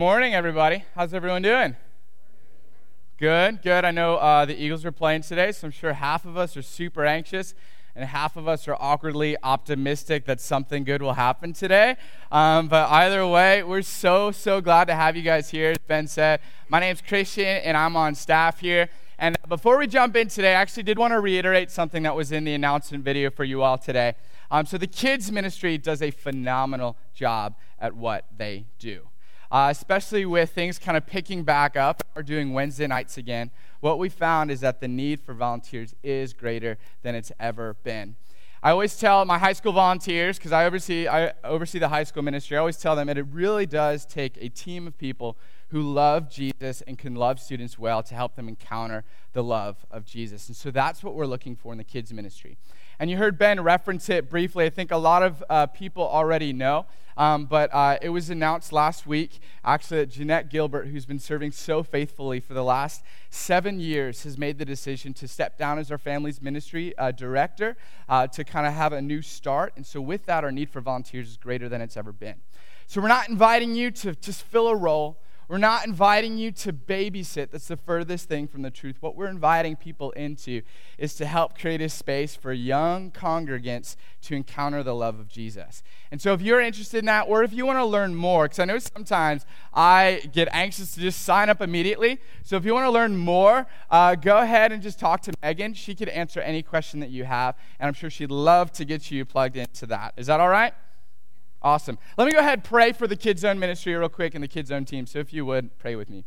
Morning, everybody. How's everyone doing? Good, good. I know uh, the Eagles are playing today, so I'm sure half of us are super anxious and half of us are awkwardly optimistic that something good will happen today. Um, but either way, we're so, so glad to have you guys here. As Ben said, my name's Christian, and I'm on staff here. And before we jump in today, I actually did want to reiterate something that was in the announcement video for you all today. Um, so, the kids' ministry does a phenomenal job at what they do uh, especially with things kind of picking back up or doing Wednesday nights again, what we found is that the need for volunteers is greater than it's ever been. I always tell my high school volunteers, because I oversee, I oversee the high school ministry, I always tell them that it really does take a team of people who love Jesus and can love students well to help them encounter the love of Jesus. And so that's what we're looking for in the kids' ministry. And you heard Ben reference it briefly. I think a lot of uh, people already know. Um, but uh, it was announced last week, actually, that Jeanette Gilbert, who's been serving so faithfully for the last seven years, has made the decision to step down as our family's ministry uh, director uh, to kind of have a new start. And so, with that, our need for volunteers is greater than it's ever been. So, we're not inviting you to just fill a role. We're not inviting you to babysit. That's the furthest thing from the truth. What we're inviting people into is to help create a space for young congregants to encounter the love of Jesus. And so, if you're interested in that, or if you want to learn more, because I know sometimes I get anxious to just sign up immediately. So, if you want to learn more, uh, go ahead and just talk to Megan. She could answer any question that you have, and I'm sure she'd love to get you plugged into that. Is that all right? Awesome. Let me go ahead and pray for the Kids Zone ministry real quick and the Kids Zone team. So if you would, pray with me.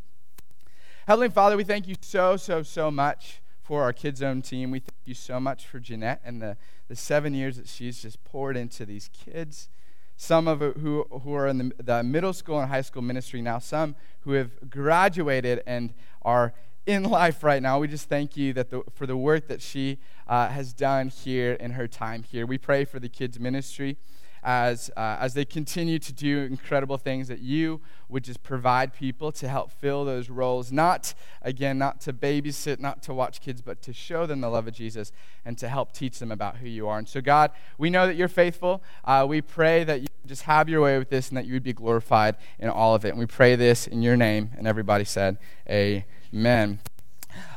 Heavenly Father, we thank you so, so, so much for our Kids Zone team. We thank you so much for Jeanette and the, the seven years that she's just poured into these kids. Some of who, who are in the, the middle school and high school ministry now, some who have graduated and are in life right now. We just thank you that the, for the work that she uh, has done here in her time here. We pray for the kids' ministry as, uh, as they continue to do incredible things, that you would just provide people to help fill those roles. Not, again, not to babysit, not to watch kids, but to show them the love of Jesus and to help teach them about who you are. And so, God, we know that you're faithful. Uh, we pray that you just have your way with this and that you would be glorified in all of it. And we pray this in your name. And everybody said, Amen.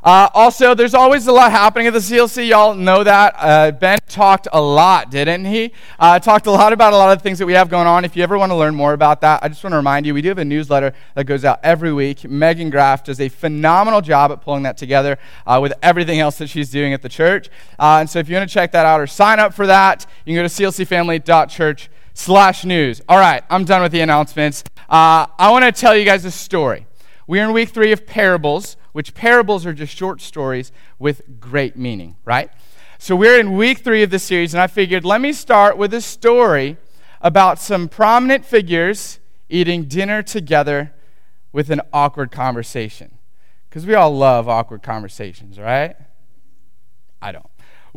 Uh, also, there's always a lot happening at the CLC. Y'all know that. Uh, ben talked a lot, didn't he? Uh, talked a lot about a lot of things that we have going on. If you ever want to learn more about that, I just want to remind you we do have a newsletter that goes out every week. Megan Graff does a phenomenal job at pulling that together uh, with everything else that she's doing at the church. Uh, and so if you want to check that out or sign up for that, you can go to clcfamily.church slash news. All right, I'm done with the announcements. Uh, I want to tell you guys a story. We're in week three of parables which parables are just short stories with great meaning, right? So we're in week three of the series, and I figured let me start with a story about some prominent figures eating dinner together with an awkward conversation. Because we all love awkward conversations, right? I don't.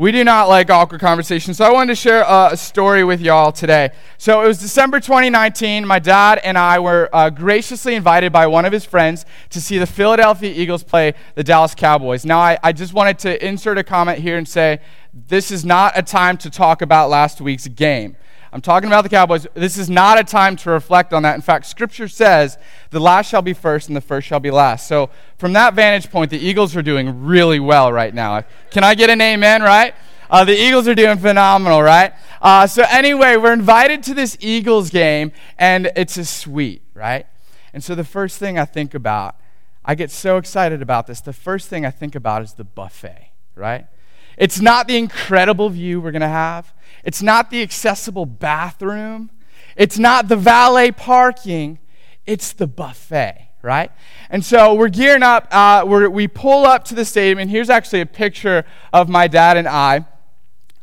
We do not like awkward conversations. So I wanted to share a, story with y'all today. So it was December 2019. My dad and I were uh, graciously invited by one of his friends to see the Philadelphia Eagles play the Dallas Cowboys. Now, I, I just wanted to insert a comment here and say this is not a time to talk about last week's game. I'm talking about the Cowboys. This is not a time to reflect on that. In fact, Scripture says the last shall be first and the first shall be last. So, from that vantage point, the Eagles are doing really well right now. Can I get an amen, right? Uh, the Eagles are doing phenomenal, right? Uh, so, anyway, we're invited to this Eagles game, and it's a suite, right? And so, the first thing I think about, I get so excited about this. The first thing I think about is the buffet, right? It's not the incredible view we're going to have. It's not the accessible bathroom. It's not the valet parking. It's the buffet, right? And so we're gearing up. Uh, we're, we pull up to the stadium, and here's actually a picture of my dad and I.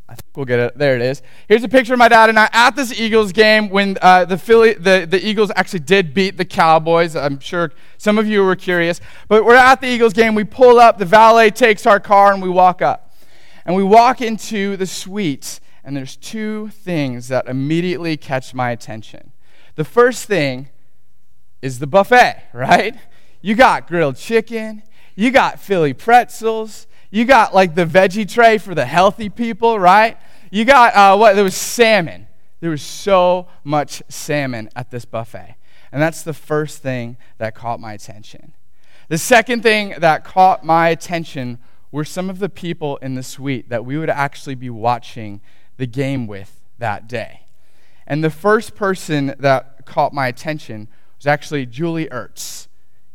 I think we'll get it. There it is. Here's a picture of my dad and I at this Eagles game when uh, the, Philly, the, the Eagles actually did beat the Cowboys. I'm sure some of you were curious. But we're at the Eagles game. We pull up. The valet takes our car, and we walk up. And we walk into the suites and there's two things that immediately catch my attention. The first thing is the buffet, right? You got grilled chicken, you got Philly pretzels, you got like the veggie tray for the healthy people, right? You got uh, what? There was salmon. There was so much salmon at this buffet. And that's the first thing that caught my attention. The second thing that caught my attention were some of the people in the suite that we would actually be watching the game with that day. And the first person that caught my attention was actually Julie Ertz.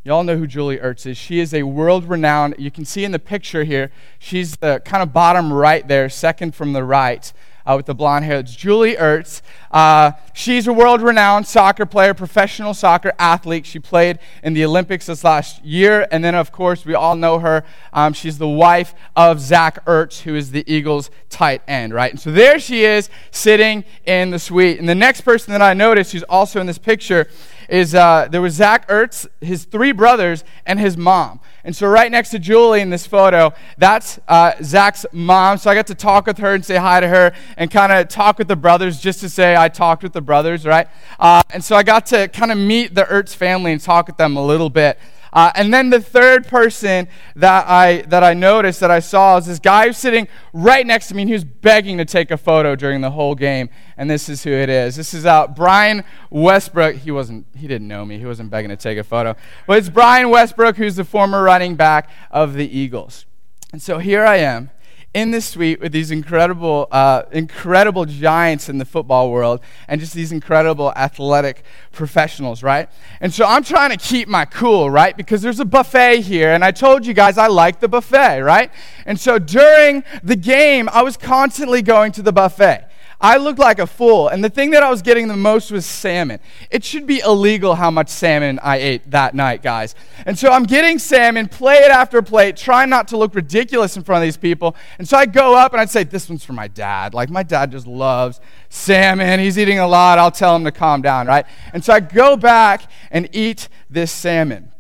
You all know who Julie Ertz is. She is a world renowned, you can see in the picture here, she's the kind of bottom right there, second from the right uh, with the blonde hair. It's Julie Ertz. Uh, she's a world renowned soccer player, professional soccer athlete. She played in the Olympics this last year. And then, of course, we all know her. Um, she's the wife of Zach Ertz, who is the Eagles' tight end, right? And so there she is sitting in the suite. And the next person that I noticed, who's also in this picture, is uh, there was Zach Ertz, his three brothers, and his mom. And so, right next to Julie in this photo, that's uh, Zach's mom. So, I got to talk with her and say hi to her and kind of talk with the brothers just to say I talked with the brothers, right? Uh, and so, I got to kind of meet the Ertz family and talk with them a little bit. Uh, and then the third person that I, that I noticed, that I saw, is this guy who's sitting right next to me, and he was begging to take a photo during the whole game. And this is who it is. This is uh, Brian Westbrook. He wasn't, he didn't know me. He wasn't begging to take a photo. But it's Brian Westbrook, who's the former running back of the Eagles. And so here I am in this suite with these incredible, uh, incredible giants in the football world and just these incredible athletic professionals, right? And so I'm trying to keep my cool, right? Because there's a buffet here, and I told you guys I like the buffet, right? And so during the game, I was constantly going to the buffet. I looked like a fool. And the thing that I was getting the most was salmon. It should be illegal how much salmon I ate that night, guys. And so I'm getting salmon, plate after plate, trying not to look ridiculous in front of these people. And so I go up and I'd say, This one's for my dad. Like, my dad just loves salmon. He's eating a lot. I'll tell him to calm down, right? And so I go back and eat this salmon.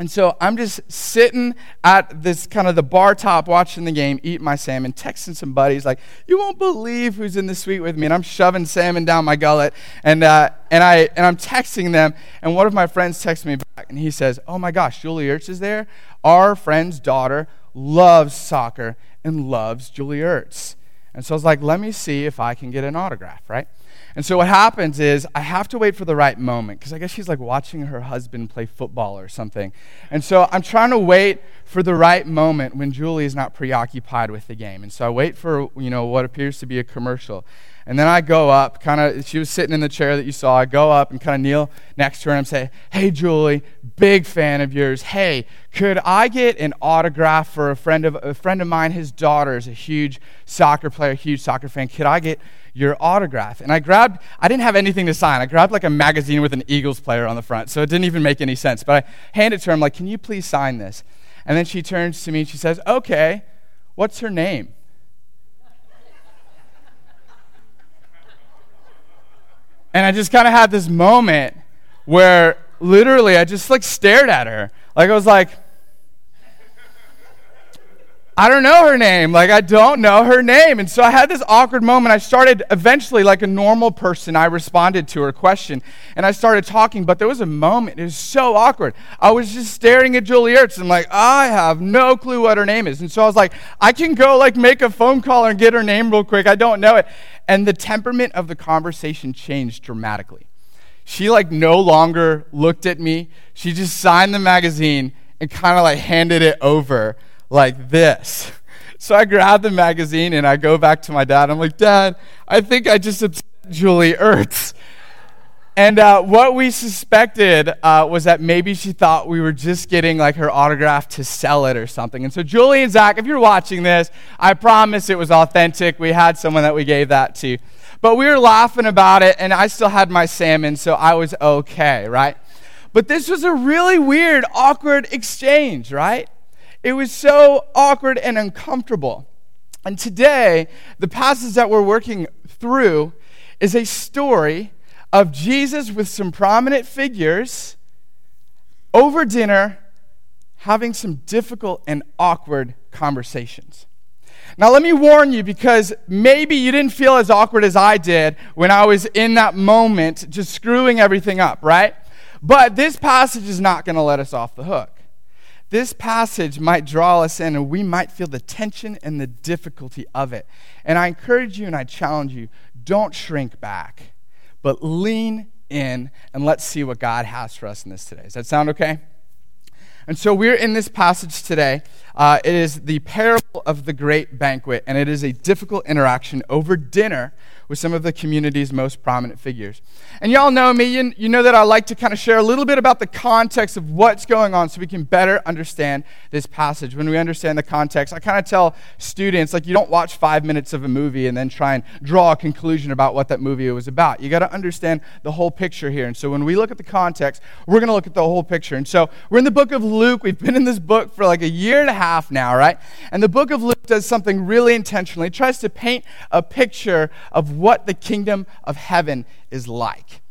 And so I'm just sitting at this kind of the bar top watching the game, eating my salmon, texting some buddies like, "You won't believe who's in the suite with me." And I'm shoving salmon down my gullet, and uh, and I and I'm texting them. And one of my friends texts me back, and he says, "Oh my gosh, Julie Ertz is there. Our friend's daughter loves soccer and loves Julie Ertz." And so I was like, "Let me see if I can get an autograph." Right. And so what happens is I have to wait for the right moment because I guess she's like watching her husband play football or something. And so I'm trying to wait for the right moment when Julie is not preoccupied with the game. And so I wait for, you know, what appears to be a commercial. And then I go up, kind of, she was sitting in the chair that you saw. I go up and kind of kneel next to her and say, Hey, Julie, big fan of yours. Hey, could I get an autograph for a friend of, a friend of mine? His daughter is a huge soccer player, huge soccer fan. Could I get your autograph. And I grabbed, I didn't have anything to sign. I grabbed like a magazine with an Eagles player on the front, so it didn't even make any sense. But I handed it to her, I'm like, can you please sign this? And then she turns to me and she says, okay, what's her name? And I just kind of had this moment where literally I just like stared at her. Like I was like, I don't know her name. Like, I don't know her name. And so I had this awkward moment. I started eventually, like a normal person, I responded to her question and I started talking, but there was a moment. It was so awkward. I was just staring at Julie Ertz and, like, I have no clue what her name is. And so I was like, I can go, like, make a phone call and get her name real quick. I don't know it. And the temperament of the conversation changed dramatically. She, like, no longer looked at me. She just signed the magazine and kind of, like, handed it over like this. So I grab the magazine and I go back to my dad. I'm like, Dad, I think I just upset Julie Ertz. And uh, what we suspected uh, was that maybe she thought we were just getting like her autograph to sell it or something. And so, Julie and Zach, if you're watching this, I promise it was authentic. We had someone that we gave that to. But we were laughing about it, and I still had my salmon, so I was okay, right? But this was a really weird, awkward exchange, right? It was so awkward and uncomfortable. And today, the passage that we're working through is a story of Jesus with some prominent figures over dinner having some difficult and awkward conversations. Now, let me warn you because maybe you didn't feel as awkward as I did when I was in that moment just screwing everything up, right? But this passage is not going to let us off the hook. This passage might draw us in, and we might feel the tension and the difficulty of it. And I encourage you and I challenge you don't shrink back, but lean in and let's see what God has for us in this today. Does that sound okay? And so we're in this passage today. Uh, it is the parable of the great banquet, and it is a difficult interaction over dinner with some of the community's most prominent figures. And y'all know me, you, you know that I like to kind of share a little bit about the context of what's going on so we can better understand this passage. When we understand the context, I kind of tell students, like, you don't watch five minutes of a movie and then try and draw a conclusion about what that movie was about. You got to understand the whole picture here. And so when we look at the context, we're going to look at the whole picture. And so we're in the book of Luke. We've been in this book for like a year and a half now, right? And the book of Luke does something really intentionally. It tries to paint a picture of what the kingdom of heaven is like.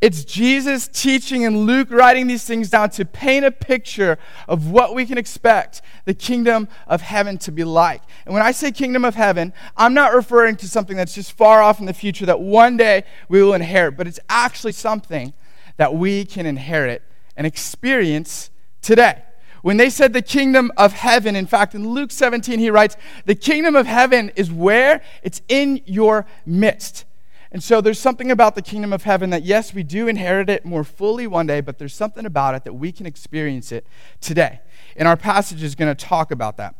It's Jesus teaching and Luke writing these things down to paint a picture of what we can expect the kingdom of heaven to be like. And when I say kingdom of heaven, I'm not referring to something that's just far off in the future that one day we will inherit, but it's actually something that we can inherit and experience today. When they said the kingdom of heaven, in fact, in Luke 17, he writes, the kingdom of heaven is where? It's in your midst. And so there's something about the kingdom of heaven that, yes, we do inherit it more fully one day, but there's something about it that we can experience it today. And our passage is going to talk about that.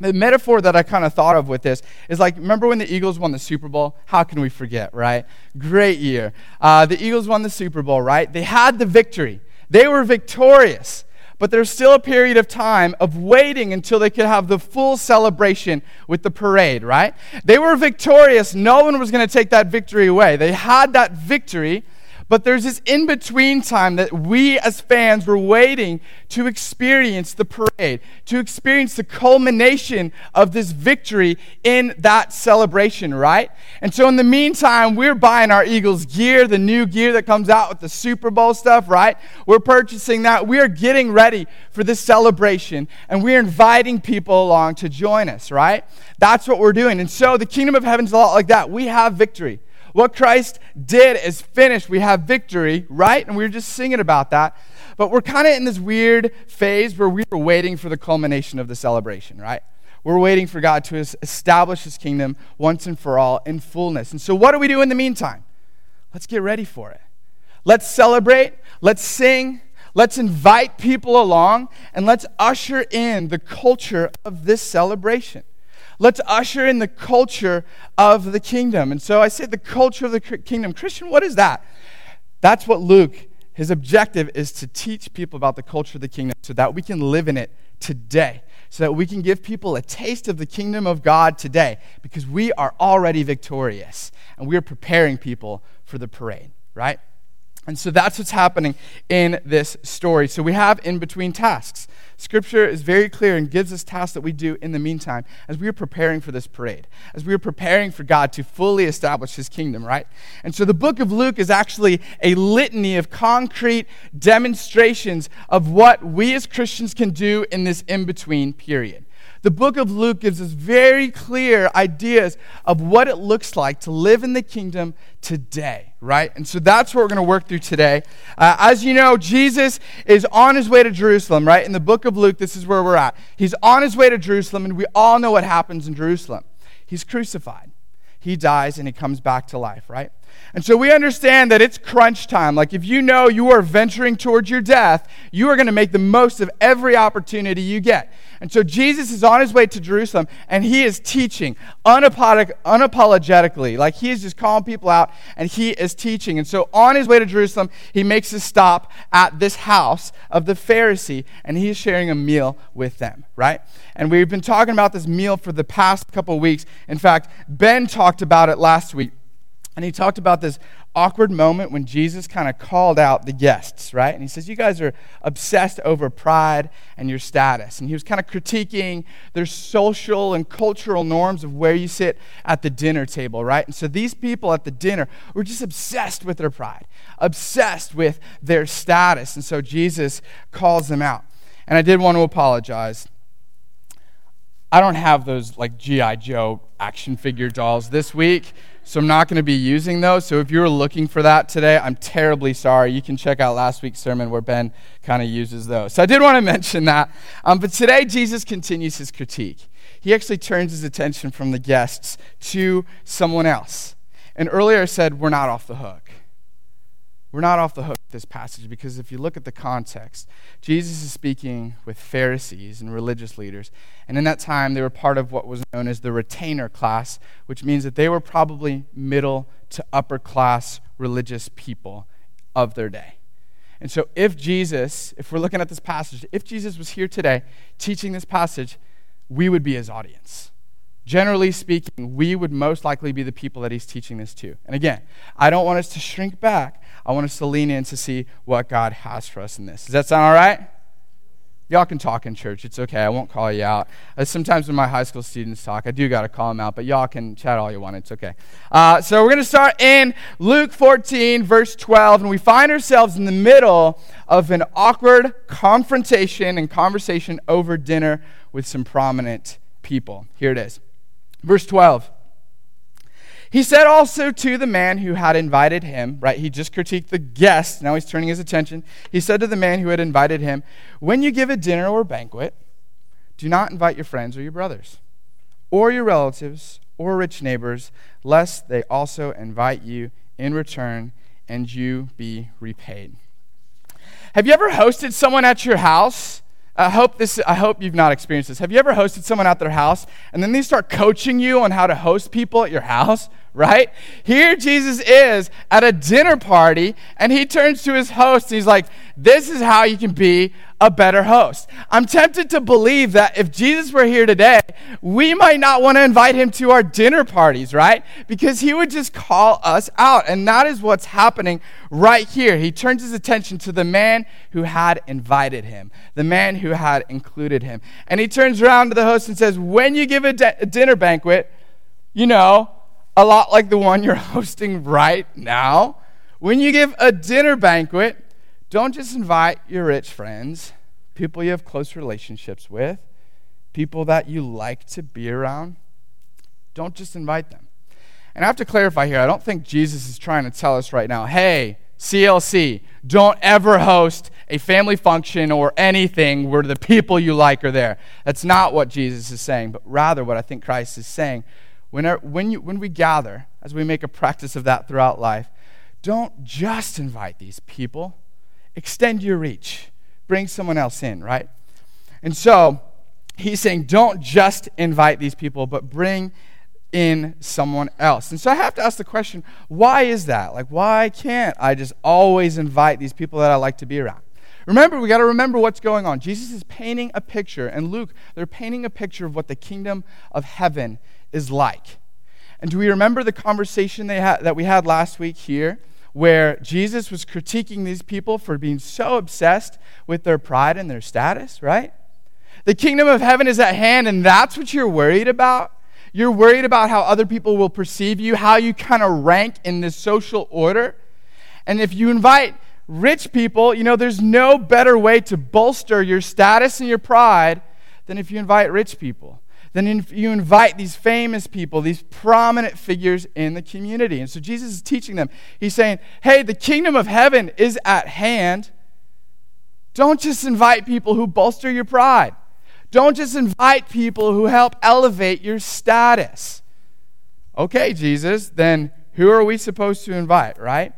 The metaphor that I kind of thought of with this is like, remember when the Eagles won the Super Bowl? How can we forget, right? Great year. Uh, the Eagles won the Super Bowl, right? They had the victory, they were victorious but there's still a period of time of waiting until they could have the full celebration with the parade, right? They were victorious. No one was going to take that victory away. They had that victory, but there's this in between time that we as fans were waiting to experience the parade, to experience the culmination of this victory in that celebration, right? And so in the meantime, we're buying our Eagles gear, the new gear that comes out with the Super Bowl stuff, right? We're purchasing that. We are getting ready for this celebration, and we're inviting people along to join us, right? That's what we're doing. And so the kingdom of heaven's a lot like that. We have victory. What Christ did is finished. We have victory, right? And we were just singing about that. But we're kind of in this weird phase where we are waiting for the culmination of the celebration, right? We're waiting for God to establish his kingdom once and for all in fullness. And so, what do we do in the meantime? Let's get ready for it. Let's celebrate. Let's sing. Let's invite people along. And let's usher in the culture of this celebration. Let's usher in the culture of the kingdom. And so I say the culture of the kingdom. Christian, what is that? That's what Luke, his objective is to teach people about the culture of the kingdom so that we can live in it today, so that we can give people a taste of the kingdom of God today, because we are already victorious and we are preparing people for the parade, right? And so that's what's happening in this story. So we have in between tasks. Scripture is very clear and gives us tasks that we do in the meantime as we are preparing for this parade, as we are preparing for God to fully establish his kingdom, right? And so the book of Luke is actually a litany of concrete demonstrations of what we as Christians can do in this in between period. The book of Luke gives us very clear ideas of what it looks like to live in the kingdom today, right? And so that's what we're going to work through today. Uh, as you know, Jesus is on his way to Jerusalem, right? In the book of Luke, this is where we're at. He's on his way to Jerusalem, and we all know what happens in Jerusalem. He's crucified, he dies, and he comes back to life, right? And so we understand that it's crunch time. Like if you know you are venturing towards your death, you are going to make the most of every opportunity you get. And so Jesus is on his way to Jerusalem and he is teaching unapologetically. Like he is just calling people out and he is teaching. And so on his way to Jerusalem, he makes a stop at this house of the Pharisee and he is sharing a meal with them, right? And we've been talking about this meal for the past couple weeks. In fact, Ben talked about it last week. And he talked about this awkward moment when Jesus kind of called out the guests, right? And he says, You guys are obsessed over pride and your status. And he was kind of critiquing their social and cultural norms of where you sit at the dinner table, right? And so these people at the dinner were just obsessed with their pride, obsessed with their status. And so Jesus calls them out. And I did want to apologize. I don't have those like G.I. Joe action figure dolls this week. So I'm not going to be using those. So if you were looking for that today, I'm terribly sorry. You can check out last week's sermon where Ben kind of uses those. So I did want to mention that. Um, but today, Jesus continues his critique. He actually turns his attention from the guests to someone else. And earlier I said, we're not off the hook. We're not off the hook with this passage because if you look at the context, Jesus is speaking with Pharisees and religious leaders. And in that time, they were part of what was known as the retainer class, which means that they were probably middle to upper class religious people of their day. And so, if Jesus, if we're looking at this passage, if Jesus was here today teaching this passage, we would be his audience generally speaking, we would most likely be the people that he's teaching this to. And again, I don't want us to shrink back. I want us to lean in to see what God has for us in this. Does that sound all right? Y'all can talk in church. It's okay. I won't call you out. Uh, sometimes when my high school students talk, I do got to call them out, but y'all can chat all you want. It's okay. Uh, so we're going to start in Luke 14, verse 12, and we find ourselves in the middle of an awkward confrontation and conversation over dinner with some prominent people. Here it is. Verse 12. He said also to the man who had invited him, right? He just critiqued the guest. Now he's turning his attention. He said to the man who had invited him, When you give a dinner or banquet, do not invite your friends or your brothers, or your relatives, or rich neighbors, lest they also invite you in return and you be repaid. Have you ever hosted someone at your house I hope this I hope you've not experienced this. Have you ever hosted someone at their house and then they start coaching you on how to host people at your house? Right? Here Jesus is at a dinner party and he turns to his host and he's like, This is how you can be a better host. I'm tempted to believe that if Jesus were here today, we might not want to invite him to our dinner parties, right? Because he would just call us out. And that is what's happening right here. He turns his attention to the man who had invited him, the man who had included him. And he turns around to the host and says, When you give a, a dinner banquet, you know, a lot like the one you're hosting right now. When you give a dinner banquet, don't just invite your rich friends, people you have close relationships with, people that you like to be around. Don't just invite them. And I have to clarify here I don't think Jesus is trying to tell us right now, hey, CLC, don't ever host a family function or anything where the people you like are there. That's not what Jesus is saying, but rather what I think Christ is saying Whenever, when, you, when we gather, as we make a practice of that throughout life, don't just invite these people, extend your reach, bring someone else in, right? And so he's saying, don't just invite these people, but bring in someone else. And so I have to ask the question why is that? Like, why can't I just always invite these people that I like to be around? Remember, we got to remember what's going on. Jesus is painting a picture, and Luke, they're painting a picture of what the kingdom of heaven is like. And do we remember the conversation they had, that we had last week here, where Jesus was critiquing these people for being so obsessed with their pride and their status, right? The kingdom of heaven is at hand, and that's what you're worried about. You're worried about how other people will perceive you, how you kind of rank in this social order. And if you invite rich people, you know, there's no better way to bolster your status and your pride than if you invite rich people then you invite these famous people, these prominent figures in the community. And so Jesus is teaching them. He's saying, hey, the kingdom of heaven is at hand. Don't just invite people who bolster your pride. Don't just invite people who help elevate your status. Okay, Jesus, then who are we supposed to invite, right?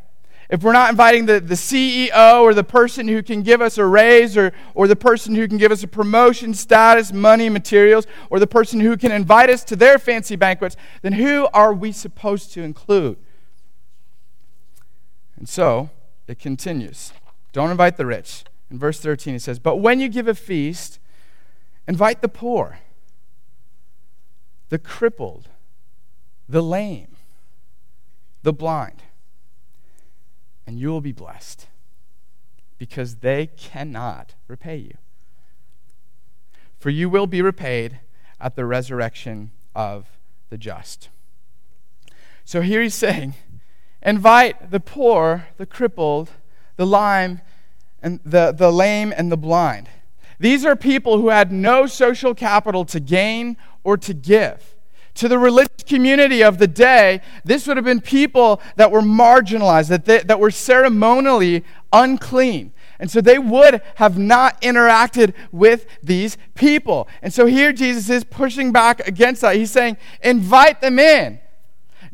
If we're not inviting the, the CEO or the person who can give us a raise or, or the person who can give us a promotion, status, money, materials, or the person who can invite us to their fancy banquets, then who are we supposed to include? And so it continues. Don't invite the rich. In verse 13, he says, But when you give a feast, invite the poor, the crippled, the lame, the blind and you will be blessed because they cannot repay you. For you will be repaid at the resurrection of the just. So here he's saying, invite the poor, the crippled, the lame, and the, the lame and the blind. These are people who had no social capital to gain or to give to the religious community of the day, this would have been people that were marginalized, that, they, that were ceremonially unclean. And so they would have not interacted with these people. And so here Jesus is pushing back against that. He's saying, invite them in,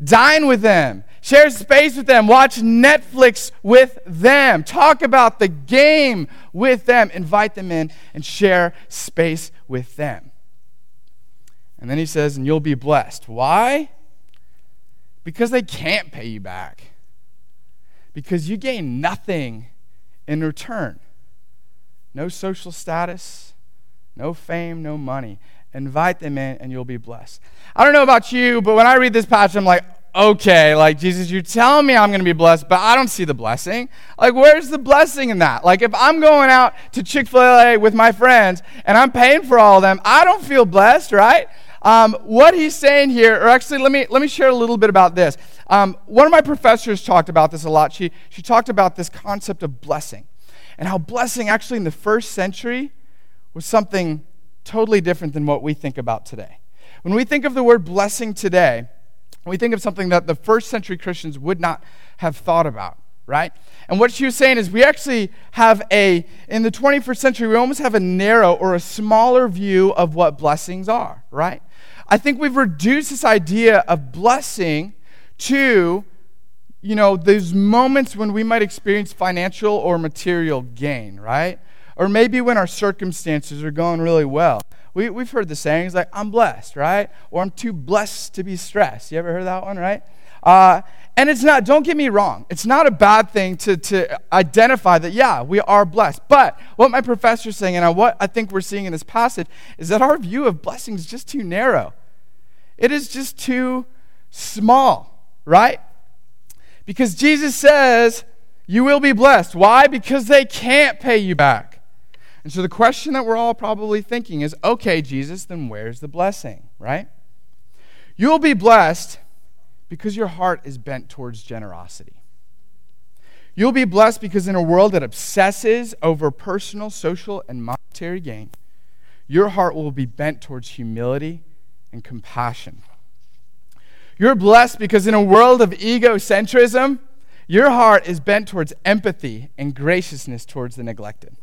dine with them, Share space with them. Watch Netflix with them. Talk about the game with them. Invite them in and share space with them. And then he says, and you'll be blessed. Why? Because they can't pay you back. Because you gain nothing in return no social status, no fame, no money. Invite them in and you'll be blessed. I don't know about you, but when I read this passage, I'm like, okay, like Jesus, you're telling me I'm going to be blessed, but I don't see the blessing. Like, where's the blessing in that? Like, if I'm going out to Chick fil A with my friends and I'm paying for all of them, I don't feel blessed, right? Um, what he's saying here, or actually, let me, let me share a little bit about this. Um, one of my professors talked about this a lot. She, she talked about this concept of blessing and how blessing actually in the first century was something totally different than what we think about today. When we think of the word blessing today, we think of something that the first century Christians would not have thought about, right? And what she was saying is we actually have a, in the 21st century, we almost have a narrow or a smaller view of what blessings are, right? I think we've reduced this idea of blessing to, you know, those moments when we might experience financial or material gain, right? Or maybe when our circumstances are going really well. We, we've heard the sayings like, I'm blessed, right? Or I'm too blessed to be stressed. You ever heard that one, right? Uh, and it's not, don't get me wrong, it's not a bad thing to, to identify that, yeah, we are blessed. But what my professor's saying, and what I think we're seeing in this passage, is that our view of blessing is just too narrow. It is just too small, right? Because Jesus says, you will be blessed. Why? Because they can't pay you back. And so the question that we're all probably thinking is okay, Jesus, then where's the blessing, right? You'll be blessed because your heart is bent towards generosity. You'll be blessed because in a world that obsesses over personal, social, and monetary gain, your heart will be bent towards humility and compassion. You're blessed because in a world of egocentrism, your heart is bent towards empathy and graciousness towards the neglected.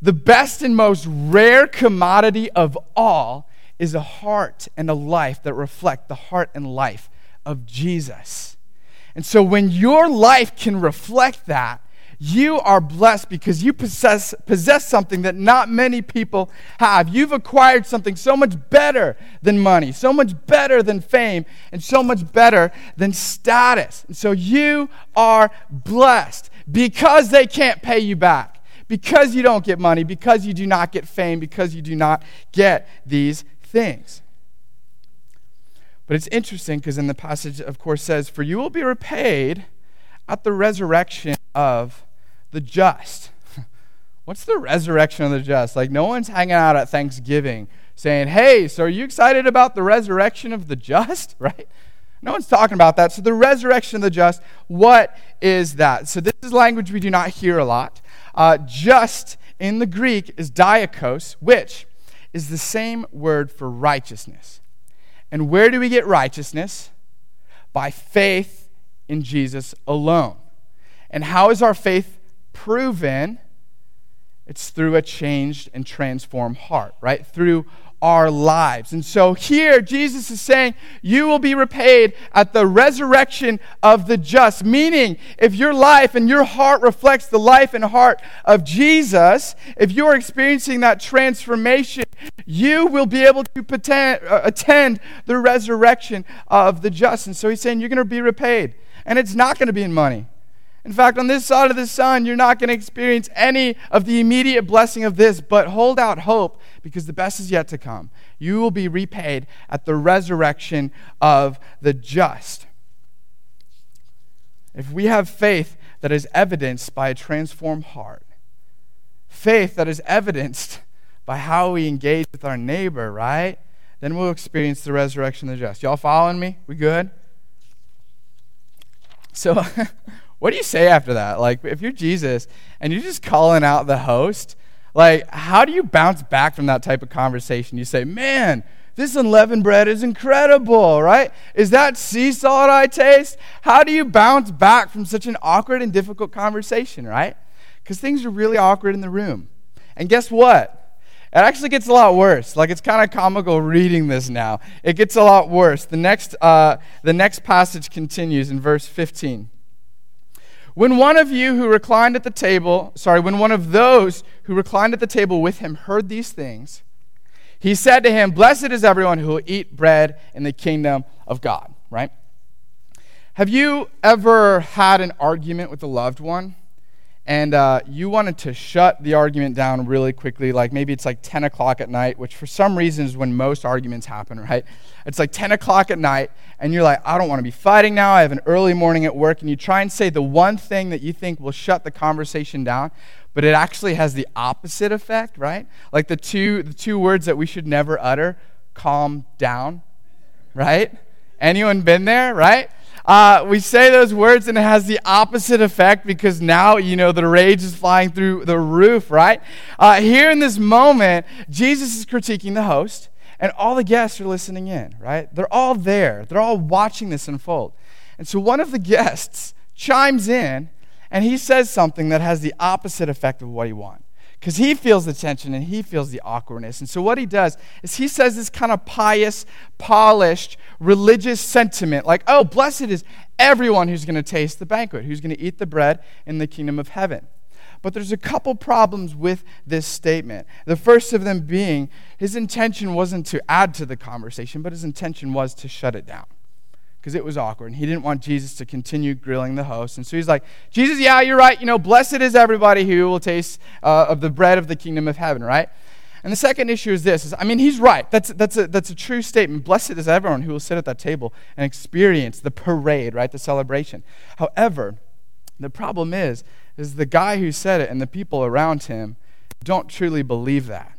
The best and most rare commodity of all is a heart and a life that reflect the heart and life of Jesus. And so when your life can reflect that, you are blessed because you possess, possess something that not many people have. You've acquired something so much better than money, so much better than fame, and so much better than status. And so you are blessed because they can't pay you back because you don't get money, because you do not get fame, because you do not get these things. But it's interesting because in the passage, of course, says, For you will be repaid at the resurrection of the just. What's the resurrection of the just? Like, no one's hanging out at Thanksgiving saying, Hey, so are you excited about the resurrection of the just? Right? No one's talking about that. So, the resurrection of the just, what is that? So, this is language we do not hear a lot. Uh, just in the Greek is dikaios, which is the same word for righteousness. And where do we get righteousness? By faith in Jesus alone. And how is our faith proven? It's through a changed and transformed heart, right? Through our lives. And so here, Jesus is saying, You will be repaid at the resurrection of the just. Meaning, if your life and your heart reflects the life and heart of Jesus, if you're experiencing that transformation, you will be able to uh, attend the resurrection of the just. And so he's saying, You're going to be repaid. And it's not going to be in money. In fact, on this side of the sun, you're not going to experience any of the immediate blessing of this, but hold out hope because the best is yet to come. You will be repaid at the resurrection of the just. If we have faith that is evidenced by a transformed heart, faith that is evidenced by how we engage with our neighbor, right? Then we'll experience the resurrection of the just. Y'all following me? We good? So, what do you say after that? Like, if you're Jesus and you're just calling out the host, like, how do you bounce back from that type of conversation? You say, man, this unleavened bread is incredible, right? Is that sea salt I taste? How do you bounce back from such an awkward and difficult conversation, right? Because things are really awkward in the room. And guess what? It actually gets a lot worse. Like it's kind of comical reading this now. It gets a lot worse. The next, uh, the next passage continues in verse 15. When one of you who reclined at the table, sorry, when one of those who reclined at the table with him heard these things, he said to him, Blessed is everyone who will eat bread in the kingdom of God, right? Have you ever had an argument with a loved one? And uh, you wanted to shut the argument down really quickly, like maybe it's like 10 o'clock at night, which for some reason is when most arguments happen, right? It's like 10 o'clock at night, and you're like, I don't want to be fighting now. I have an early morning at work, and you try and say the one thing that you think will shut the conversation down, but it actually has the opposite effect, right? Like the two, the two words that we should never utter calm down, right? Anyone been there, right? Uh, we say those words and it has the opposite effect because now, you know, the rage is flying through the roof, right? Uh, here in this moment, Jesus is critiquing the host and all the guests are listening in, right? They're all there, they're all watching this unfold. And so one of the guests chimes in and he says something that has the opposite effect of what he wants because he feels the tension and he feels the awkwardness. And so, what he does is he says this kind of pious, polished, religious sentiment like, oh, blessed is everyone who's going to taste the banquet, who's going to eat the bread in the kingdom of heaven. But there's a couple problems with this statement. The first of them being his intention wasn't to add to the conversation, but his intention was to shut it down because it was awkward. And he didn't want Jesus to continue grilling the host. And so he's like, Jesus, yeah, you're right. You know, blessed is everybody who will taste uh, of the bread of the kingdom of heaven, right? And the second issue is this is, I mean, he's right. That's, that's, a, that's a true statement. Blessed is everyone who will sit at that table and experience the parade, right? The celebration. However, the problem is, is the guy who said it and the people around him don't truly believe that.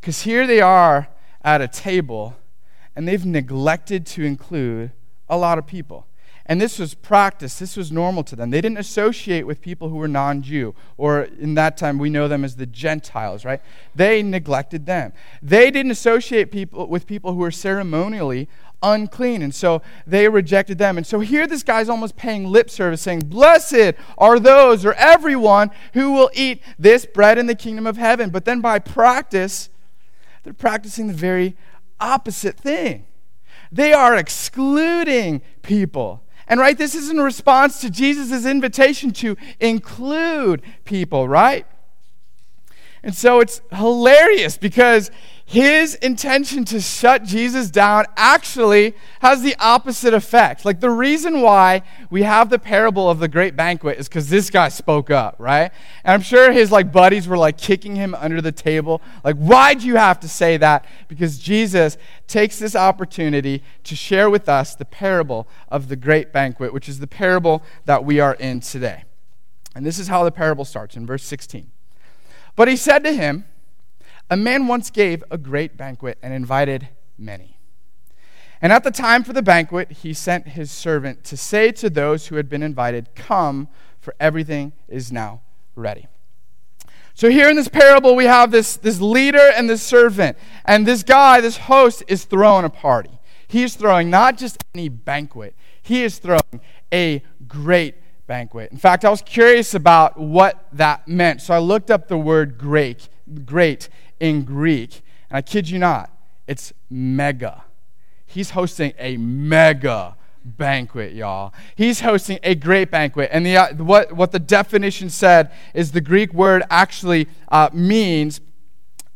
Because here they are at a table and they've neglected to include a lot of people. And this was practice, this was normal to them. They didn't associate with people who were non Jew, or in that time we know them as the Gentiles, right? They neglected them. They didn't associate people with people who were ceremonially unclean, and so they rejected them. And so here this guy's almost paying lip service, saying, Blessed are those or everyone who will eat this bread in the kingdom of heaven. But then by practice, they're practicing the very opposite thing. They are excluding people. And right, this is in response to Jesus' invitation to include people, right? And so it's hilarious because his intention to shut Jesus down actually has the opposite effect. Like the reason why we have the parable of the great banquet is because this guy spoke up, right? And I'm sure his like buddies were like kicking him under the table. Like, why'd you have to say that? Because Jesus takes this opportunity to share with us the parable of the great banquet, which is the parable that we are in today. And this is how the parable starts in verse 16. But he said to him, a man once gave a great banquet and invited many. And at the time for the banquet, he sent his servant to say to those who had been invited, Come, for everything is now ready. So, here in this parable, we have this, this leader and this servant. And this guy, this host, is throwing a party. He is throwing not just any banquet, he is throwing a great banquet. In fact, I was curious about what that meant. So, I looked up the word great, great in Greek. And I kid you not, it's mega. He's hosting a mega banquet, y'all. He's hosting a great banquet. And the, uh, what, what the definition said is the Greek word actually uh, means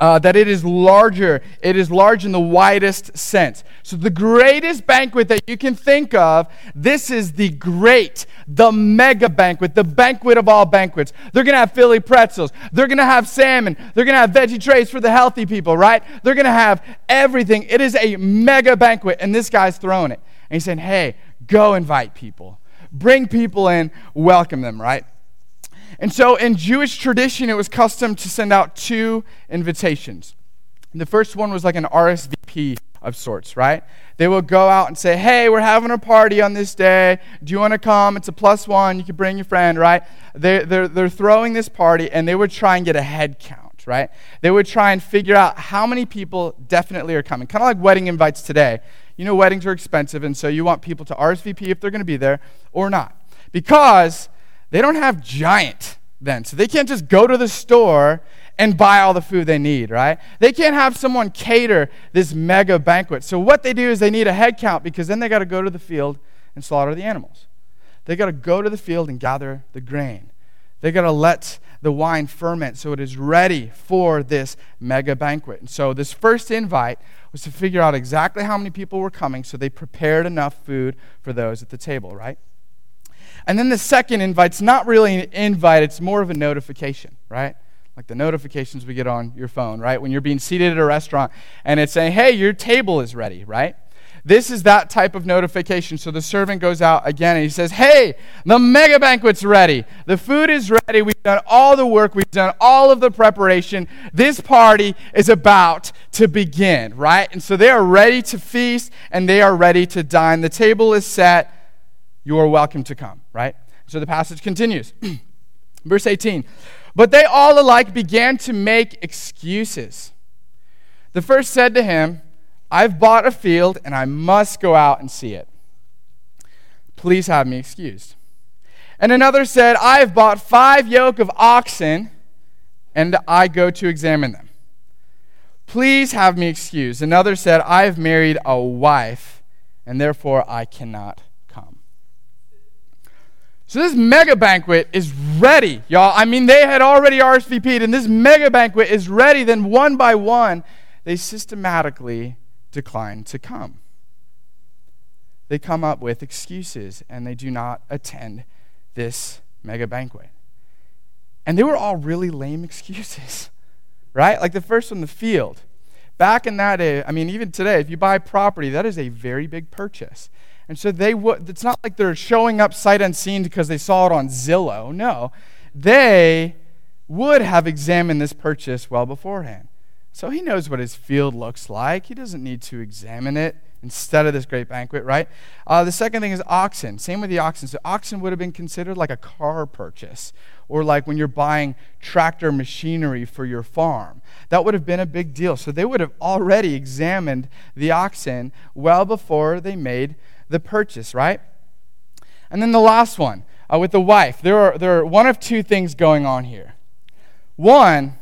uh, that it is larger. It is large in the widest sense. So, the greatest banquet that you can think of, this is the great, the mega banquet, the banquet of all banquets. They're going to have Philly pretzels. They're going to have salmon. They're going to have veggie trays for the healthy people, right? They're going to have everything. It is a mega banquet, and this guy's throwing it. And he's saying, hey, go invite people, bring people in, welcome them, right? And so in Jewish tradition, it was custom to send out two invitations. The first one was like an RSVP of sorts, right? They would go out and say, Hey, we're having a party on this day. Do you want to come? It's a plus one. You can bring your friend, right? They, they're, they're throwing this party and they would try and get a head count, right? They would try and figure out how many people definitely are coming. Kind of like wedding invites today. You know, weddings are expensive, and so you want people to RSVP if they're going to be there or not. Because they don't have giant then. So they can't just go to the store and buy all the food they need, right? They can't have someone cater this mega banquet. So what they do is they need a head count because then they got to go to the field and slaughter the animals. They got to go to the field and gather the grain. They got to let the wine ferment so it is ready for this mega banquet. And so this first invite was to figure out exactly how many people were coming so they prepared enough food for those at the table, right? And then the second invite's not really an invite, it's more of a notification, right? Like the notifications we get on your phone, right? When you're being seated at a restaurant and it's saying, hey, your table is ready, right? This is that type of notification. So the servant goes out again and he says, Hey, the mega banquet's ready. The food is ready. We've done all the work, we've done all of the preparation. This party is about to begin, right? And so they are ready to feast and they are ready to dine. The table is set. You are welcome to come, right? So the passage continues. Verse 18. But they all alike began to make excuses. The first said to him, I've bought a field and I must go out and see it. Please have me excused. And another said, I have bought five yoke of oxen and I go to examine them. Please have me excused. Another said, I have married a wife and therefore I cannot. So this mega banquet is ready, y'all. I mean, they had already RSVP'd, and this mega banquet is ready. Then one by one, they systematically decline to come. They come up with excuses and they do not attend this mega banquet. And they were all really lame excuses, right? Like the first one, the field. Back in that day, I mean, even today, if you buy property, that is a very big purchase. And so they would, it's not like they're showing up sight unseen because they saw it on Zillow. No, they would have examined this purchase well beforehand. So he knows what his field looks like. He doesn't need to examine it instead of this great banquet, right? Uh, the second thing is oxen. Same with the oxen. So oxen would have been considered like a car purchase or like when you're buying tractor machinery for your farm. That would have been a big deal. So they would have already examined the oxen well before they made the purchase, right? And then the last one uh, with the wife. There are, there are one of two things going on here. One,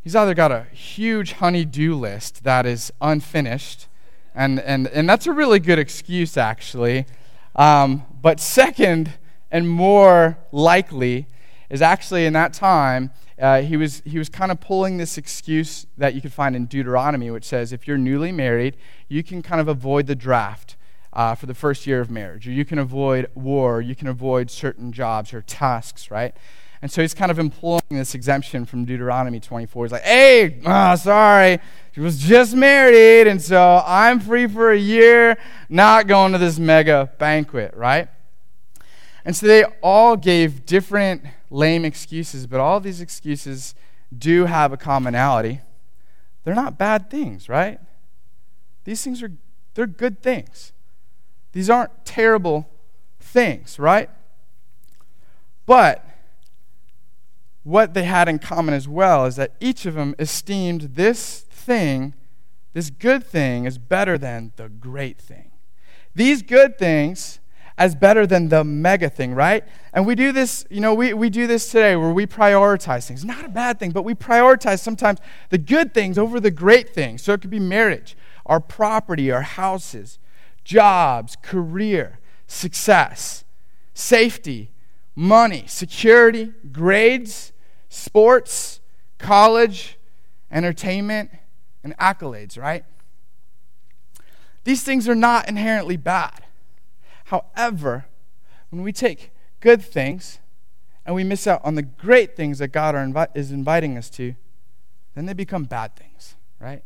he's either got a huge honey-do list that is unfinished, and, and, and that's a really good excuse, actually. Um, but second, and more likely, is actually in that time, uh, he was, he was kind of pulling this excuse that you could find in Deuteronomy, which says if you're newly married, you can kind of avoid the draft. Uh, for the first year of marriage, or you can avoid war, you can avoid certain jobs or tasks, right? And so he's kind of employing this exemption from Deuteronomy 24. He's like, hey, oh, sorry, she was just married, and so I'm free for a year, not going to this mega banquet, right? And so they all gave different lame excuses, but all these excuses do have a commonality. They're not bad things, right? These things are they're good things. These aren't terrible things, right? But what they had in common as well is that each of them esteemed this thing, this good thing, as better than the great thing. These good things as better than the mega thing, right? And we do this, you know, we, we do this today where we prioritize things. Not a bad thing, but we prioritize sometimes the good things over the great things. So it could be marriage, our property, our houses, jobs, career, success, safety, money, security, grades, sports, college, entertainment, and accolades, right? These things are not inherently bad. However, when we take good things and we miss out on the great things that God invi- is inviting us to, then they become bad things, right?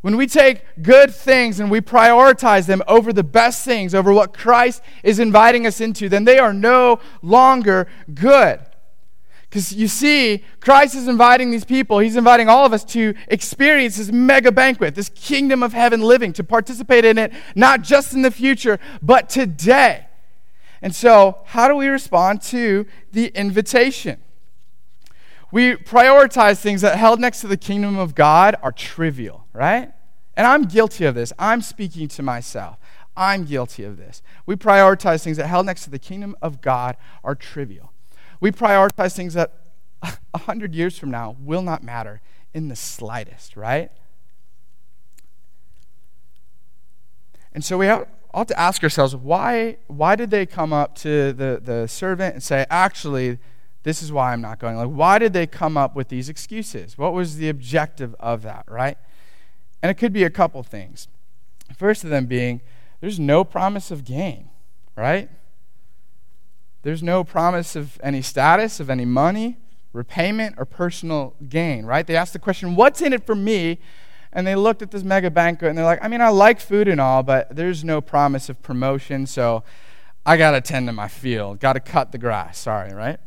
When we take good things and we prioritize them over the best things, over what Christ is inviting us into, then they are no longer good. Because you see, Christ is inviting these people, he's inviting all of us to experience this mega banquet, this kingdom of heaven living, to participate in it, not just in the future, but today. And so, how do we respond to the invitation? We prioritize things that held next to the kingdom of God are trivial, right? And I'm guilty of this. I'm speaking to myself. I'm guilty of this. We prioritize things that held next to the kingdom of God are trivial. We prioritize things that a hundred years from now will not matter in the slightest, right? And so we ought, ought to ask ourselves why, why did they come up to the, the servant and say, actually, this is why I'm not going? Like, why did they come up with these excuses? What was the objective of that, right? And it could be a couple things. First of them being, there's no promise of gain, right? There's no promise of any status, of any money, repayment, or personal gain, right? They asked the question, what's in it for me? And they looked at this mega banquet and they're like, I mean, I like food and all, but there's no promise of promotion, so I got to tend to my field, got to cut the grass. Sorry, right?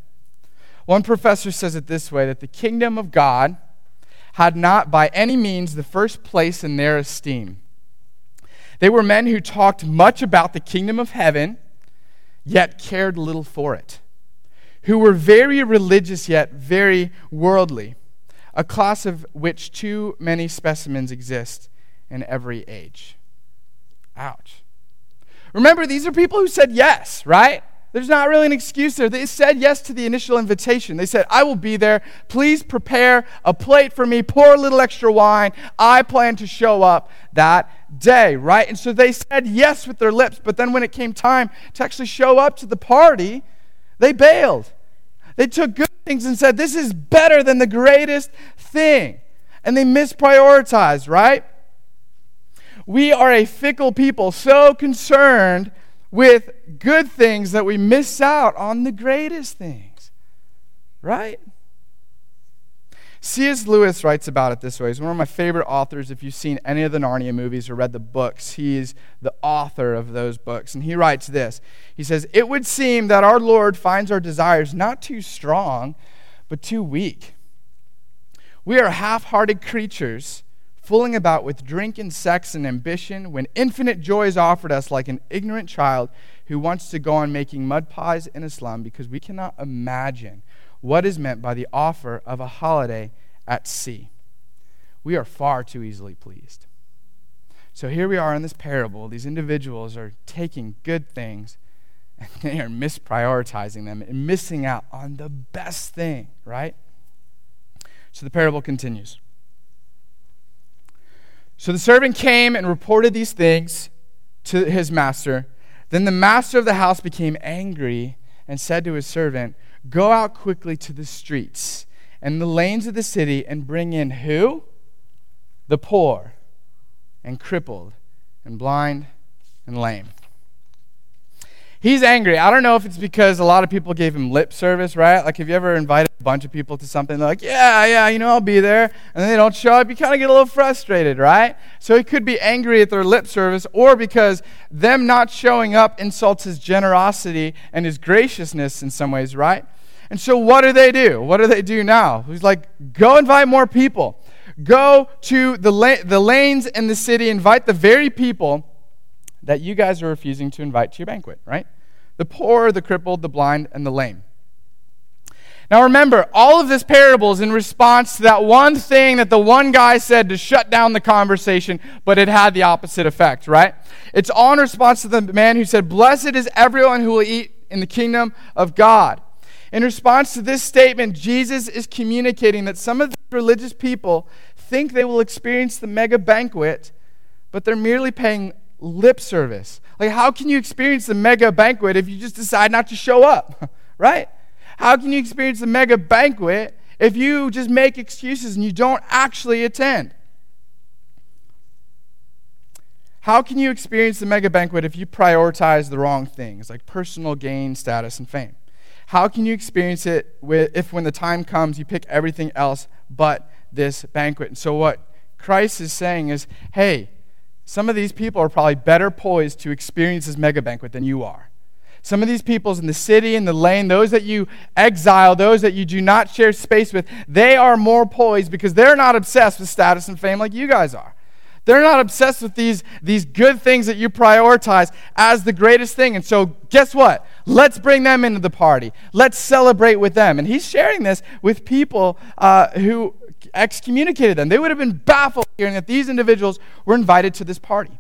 One professor says it this way that the kingdom of God had not by any means the first place in their esteem. They were men who talked much about the kingdom of heaven, yet cared little for it, who were very religious, yet very worldly a class of which too many specimens exist in every age. Ouch. Remember, these are people who said yes, right? There's not really an excuse there. They said yes to the initial invitation. They said, I will be there. Please prepare a plate for me, pour a little extra wine. I plan to show up that day, right? And so they said yes with their lips, but then when it came time to actually show up to the party, they bailed. They took good things and said, This is better than the greatest thing. And they misprioritized, right? We are a fickle people, so concerned with good things that we miss out on the greatest things, right? C.S. Lewis writes about it this way. He's one of my favorite authors. If you've seen any of the Narnia movies or read the books, he's the author of those books. And he writes this He says, It would seem that our Lord finds our desires not too strong, but too weak. We are half hearted creatures, fooling about with drink and sex and ambition, when infinite joy is offered us like an ignorant child who wants to go on making mud pies in a slum because we cannot imagine what is meant by the offer of a holiday at sea. We are far too easily pleased. So here we are in this parable. These individuals are taking good things and they are misprioritizing them and missing out on the best thing, right? So the parable continues. So the servant came and reported these things to his master. Then the master of the house became angry and said to his servant, Go out quickly to the streets and the lanes of the city and bring in who? The poor and crippled and blind and lame. He's angry. I don't know if it's because a lot of people gave him lip service, right? Like, have you ever invited a bunch of people to something? They're like, yeah, yeah, you know, I'll be there. And then they don't show up. You kind of get a little frustrated, right? So he could be angry at their lip service, or because them not showing up insults his generosity and his graciousness in some ways, right? And so, what do they do? What do they do now? He's like, go invite more people. Go to the, la- the lanes in the city, invite the very people that you guys are refusing to invite to your banquet, right? The poor, the crippled, the blind, and the lame. Now remember, all of this parable is in response to that one thing that the one guy said to shut down the conversation, but it had the opposite effect, right? It's all in response to the man who said, Blessed is everyone who will eat in the kingdom of God. In response to this statement, Jesus is communicating that some of the religious people think they will experience the mega banquet, but they're merely paying lip service. Like, how can you experience the mega banquet if you just decide not to show up, right? How can you experience the mega banquet if you just make excuses and you don't actually attend? How can you experience the mega banquet if you prioritize the wrong things, like personal gain, status, and fame? How can you experience it if, when the time comes, you pick everything else but this banquet? And so, what Christ is saying is hey, some of these people are probably better poised to experience this mega banquet than you are. Some of these peoples in the city, in the lane, those that you exile, those that you do not share space with, they are more poised because they're not obsessed with status and fame like you guys are. They're not obsessed with these, these good things that you prioritize as the greatest thing. And so, guess what? Let's bring them into the party. Let's celebrate with them. And he's sharing this with people uh, who excommunicated them. They would have been baffled hearing that these individuals were invited to this party.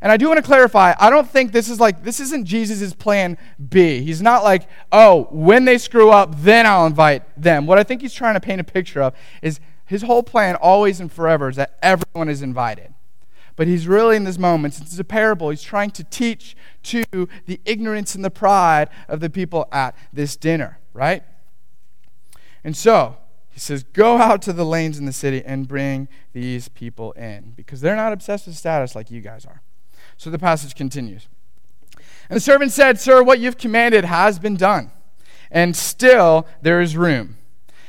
And I do want to clarify, I don't think this is like, this isn't Jesus' plan B. He's not like, oh, when they screw up, then I'll invite them. What I think he's trying to paint a picture of is his whole plan, always and forever, is that everyone is invited. But he's really in this moment, since it's a parable, he's trying to teach to the ignorance and the pride of the people at this dinner, right? And so, he says, Go out to the lanes in the city and bring these people in, because they're not obsessed with status like you guys are. So the passage continues. And the servant said, Sir, what you've commanded has been done, and still there is room.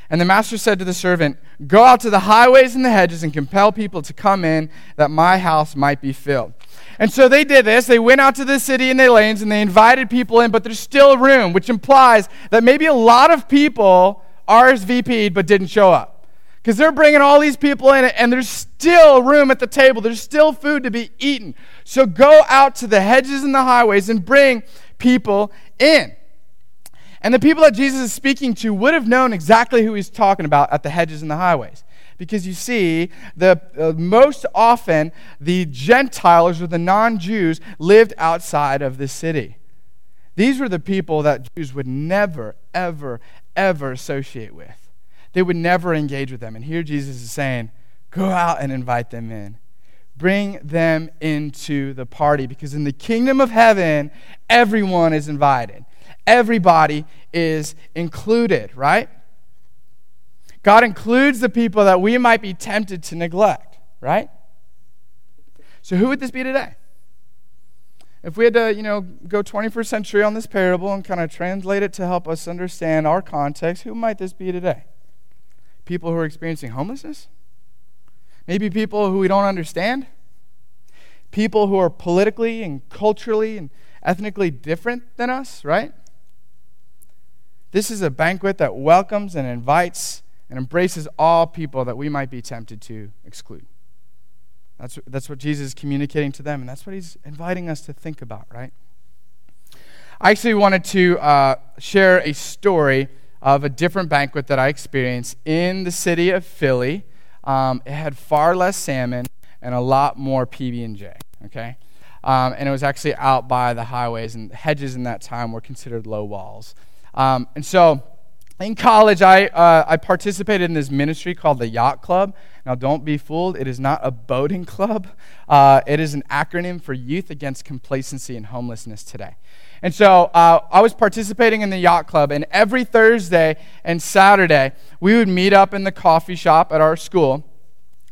And the master said to the servant, Go out to the highways and the hedges and compel people to come in that my house might be filled. And so they did this. They went out to the city and the lanes and they invited people in, but there's still room, which implies that maybe a lot of people RSVP'd but didn't show up. Because they're bringing all these people in and there's still room at the table. There's still food to be eaten. So go out to the hedges and the highways and bring people in. And the people that Jesus is speaking to would have known exactly who he's talking about at the hedges and the highways. Because you see, the, uh, most often the Gentiles or the non Jews lived outside of the city. These were the people that Jews would never, ever, ever associate with. They would never engage with them. And here Jesus is saying, go out and invite them in. Bring them into the party because in the kingdom of heaven, everyone is invited everybody is included, right? God includes the people that we might be tempted to neglect, right? So who would this be today? If we had to, you know, go 21st century on this parable and kind of translate it to help us understand our context, who might this be today? People who are experiencing homelessness? Maybe people who we don't understand? People who are politically and culturally and ethnically different than us, right? This is a banquet that welcomes and invites and embraces all people that we might be tempted to exclude. That's, that's what Jesus is communicating to them, and that's what he's inviting us to think about, right? I actually wanted to uh, share a story of a different banquet that I experienced in the city of Philly. Um, it had far less salmon and a lot more PB&J, okay? Um, and it was actually out by the highways, and hedges in that time were considered low walls. Um, and so in college, I, uh, I participated in this ministry called the Yacht Club. Now, don't be fooled, it is not a boating club, uh, it is an acronym for Youth Against Complacency and Homelessness Today. And so uh, I was participating in the yacht club, and every Thursday and Saturday, we would meet up in the coffee shop at our school.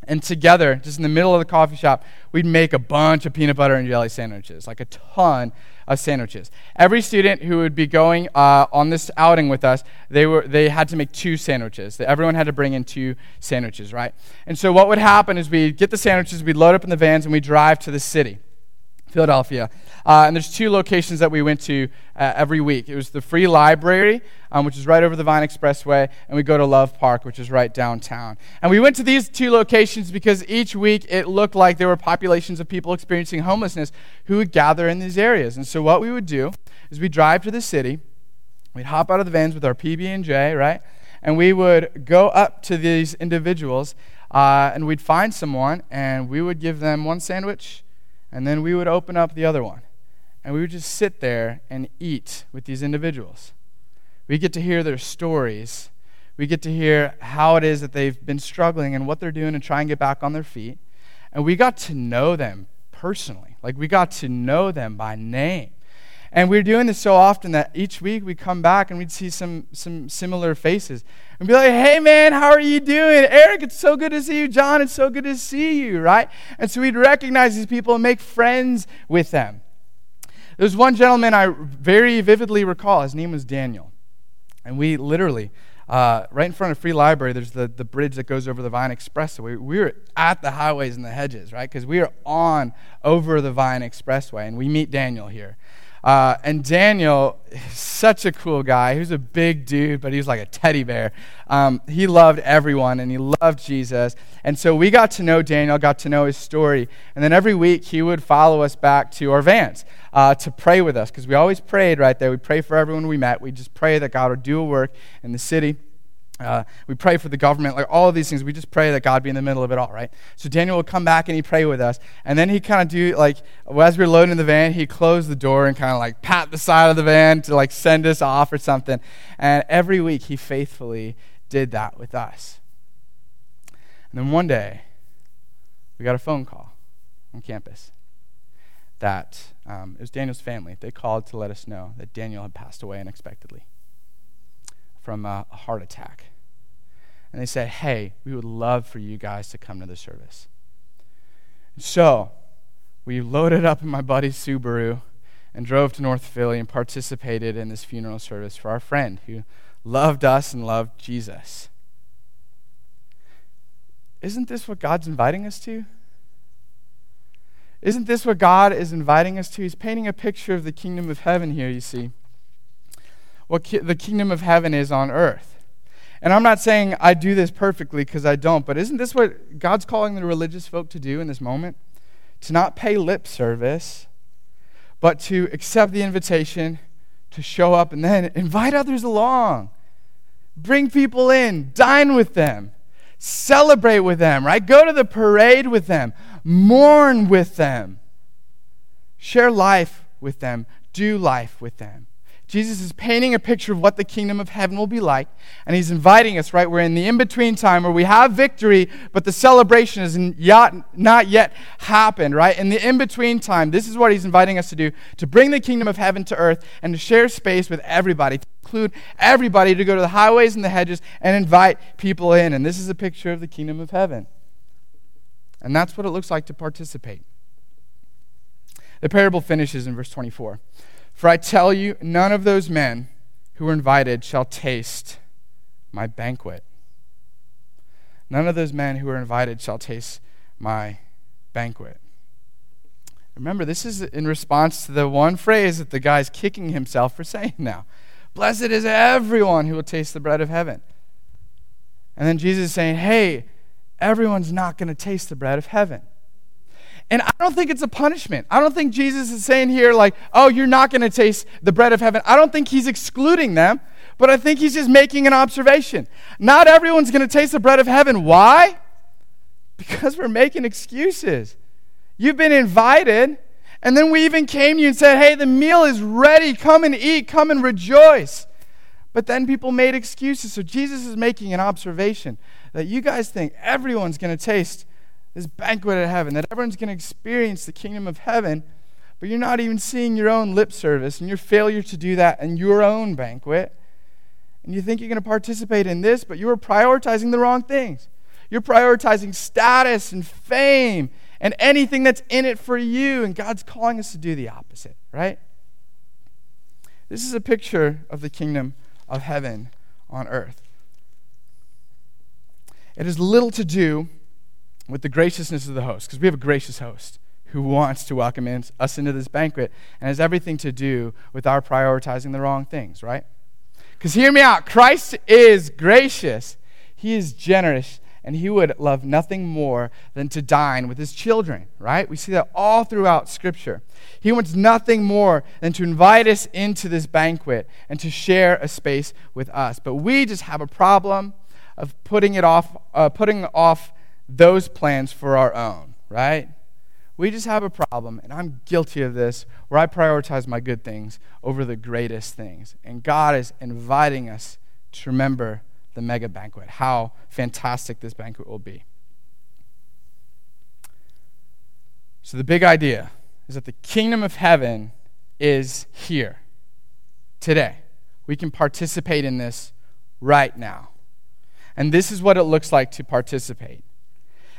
And together, just in the middle of the coffee shop, we'd make a bunch of peanut butter and jelly sandwiches, like a ton of sandwiches. Every student who would be going uh, on this outing with us, they, were, they had to make two sandwiches. Everyone had to bring in two sandwiches, right? And so what would happen is we'd get the sandwiches, we'd load up in the vans, and we'd drive to the city. Philadelphia. Uh, and there's two locations that we went to uh, every week. It was the Free Library, um, which is right over the Vine Expressway, and we go to Love Park, which is right downtown. And we went to these two locations because each week it looked like there were populations of people experiencing homelessness who would gather in these areas. And so what we would do is we'd drive to the city, we'd hop out of the vans with our PB&J, right? And we would go up to these individuals, uh, and we'd find someone, and we would give them one sandwich and then we would open up the other one. And we would just sit there and eat with these individuals. We get to hear their stories. We get to hear how it is that they've been struggling and what they're doing to try and get back on their feet. And we got to know them personally. Like we got to know them by name. And we are doing this so often that each week we come back and we'd see some, some similar faces and be like, hey man, how are you doing? Eric, it's so good to see you. John, it's so good to see you, right? And so we'd recognize these people and make friends with them. There's one gentleman I very vividly recall. His name was Daniel. And we literally, uh, right in front of Free Library, there's the, the bridge that goes over the Vine Expressway. We, we were at the highways and the hedges, right? Because we are on over the Vine Expressway, and we meet Daniel here. Uh, and Daniel, such a cool guy. He was a big dude, but he was like a teddy bear. Um, he loved everyone and he loved Jesus. And so we got to know Daniel, got to know his story. And then every week he would follow us back to our vans uh, to pray with us because we always prayed right there. We pray for everyone we met. We just pray that God would do a work in the city Uh, we pray for the government, like all of these things. We just pray that God be in the middle of it all, right? So Daniel would come back and he'd pray with us. And then he'd kind of do, like, as we were loading the van, he'd close the door and kind of like pat the side of the van to like send us off or something. And every week he faithfully did that with us. And then one day, we got a phone call on campus that um, it was Daniel's family. They called to let us know that Daniel had passed away unexpectedly from a, heart attack. And they said, Hey, we would love for you guys to come to the service. So we loaded up in my buddy's Subaru and drove to North Philly and participated in this funeral service for our friend who loved us and loved Jesus. Isn't this what God's inviting us to? Isn't this what God is inviting us to? He's painting a picture of the kingdom of heaven here, you see what ki- the kingdom of heaven is on earth. And I'm not saying I do this perfectly because I don't, but isn't this what God's calling the religious folk to do in this moment? To not pay lip service, but to accept the invitation, to show up, and then invite others along. Bring people in, dine with them, celebrate with them, right? Go to the parade with them, mourn with them, share life with them, do life with them. Jesus is painting a picture of what the kingdom of heaven will be like, and he's inviting us, right? We're in the in between time where we have victory, but the celebration has not yet happened, right? In the in between time, this is what he's inviting us to do to bring the kingdom of heaven to earth and to share space with everybody, to include everybody, to go to the highways and the hedges and invite people in. And this is a picture of the kingdom of heaven. And that's what it looks like to participate. The parable finishes in verse 24. For I tell you, none of those men who were invited shall taste my banquet. None of those men who were invited shall taste my banquet. Remember, this is in response to the one phrase that the guy's kicking himself for saying now. Blessed is everyone who will taste the bread of heaven. And then Jesus is saying, hey, everyone's not going to taste the bread of heaven. And I don't think it's a punishment. I don't think Jesus is saying here, like, oh, you're not going to taste the bread of heaven. I don't think he's excluding them, but I think he's just making an observation. Not everyone's going to taste the bread of heaven. Why? Because we're making excuses. You've been invited, and then we even came to you and said, hey, the meal is ready. Come and eat, come and rejoice. But then people made excuses. So Jesus is making an observation that you guys think everyone's going to taste this banquet of heaven, that everyone's going to experience the kingdom of heaven, but you're not even seeing your own lip service and your failure to do that in your own banquet. And you think you're going to participate in this, but you are prioritizing the wrong things. You're prioritizing status and fame and anything that's in it for you, and God's calling us to do the opposite, right? This is a picture of the kingdom of heaven on earth. It has little to do with the graciousness of the host, because we have a gracious host who wants to welcome in, us into this banquet and has everything to do with our prioritizing the wrong things, right? Because hear me out Christ is gracious, He is generous, and He would love nothing more than to dine with His children, right? We see that all throughout Scripture. He wants nothing more than to invite us into this banquet and to share a space with us. But we just have a problem of putting it off, uh, putting off those plans for our own, right? We just have a problem, and I'm guilty of this, where I prioritize my good things over the greatest things. And God is inviting us to remember the mega banquet, how fantastic this banquet will be. So, the big idea is that the kingdom of heaven is here today. We can participate in this right now. And this is what it looks like to participate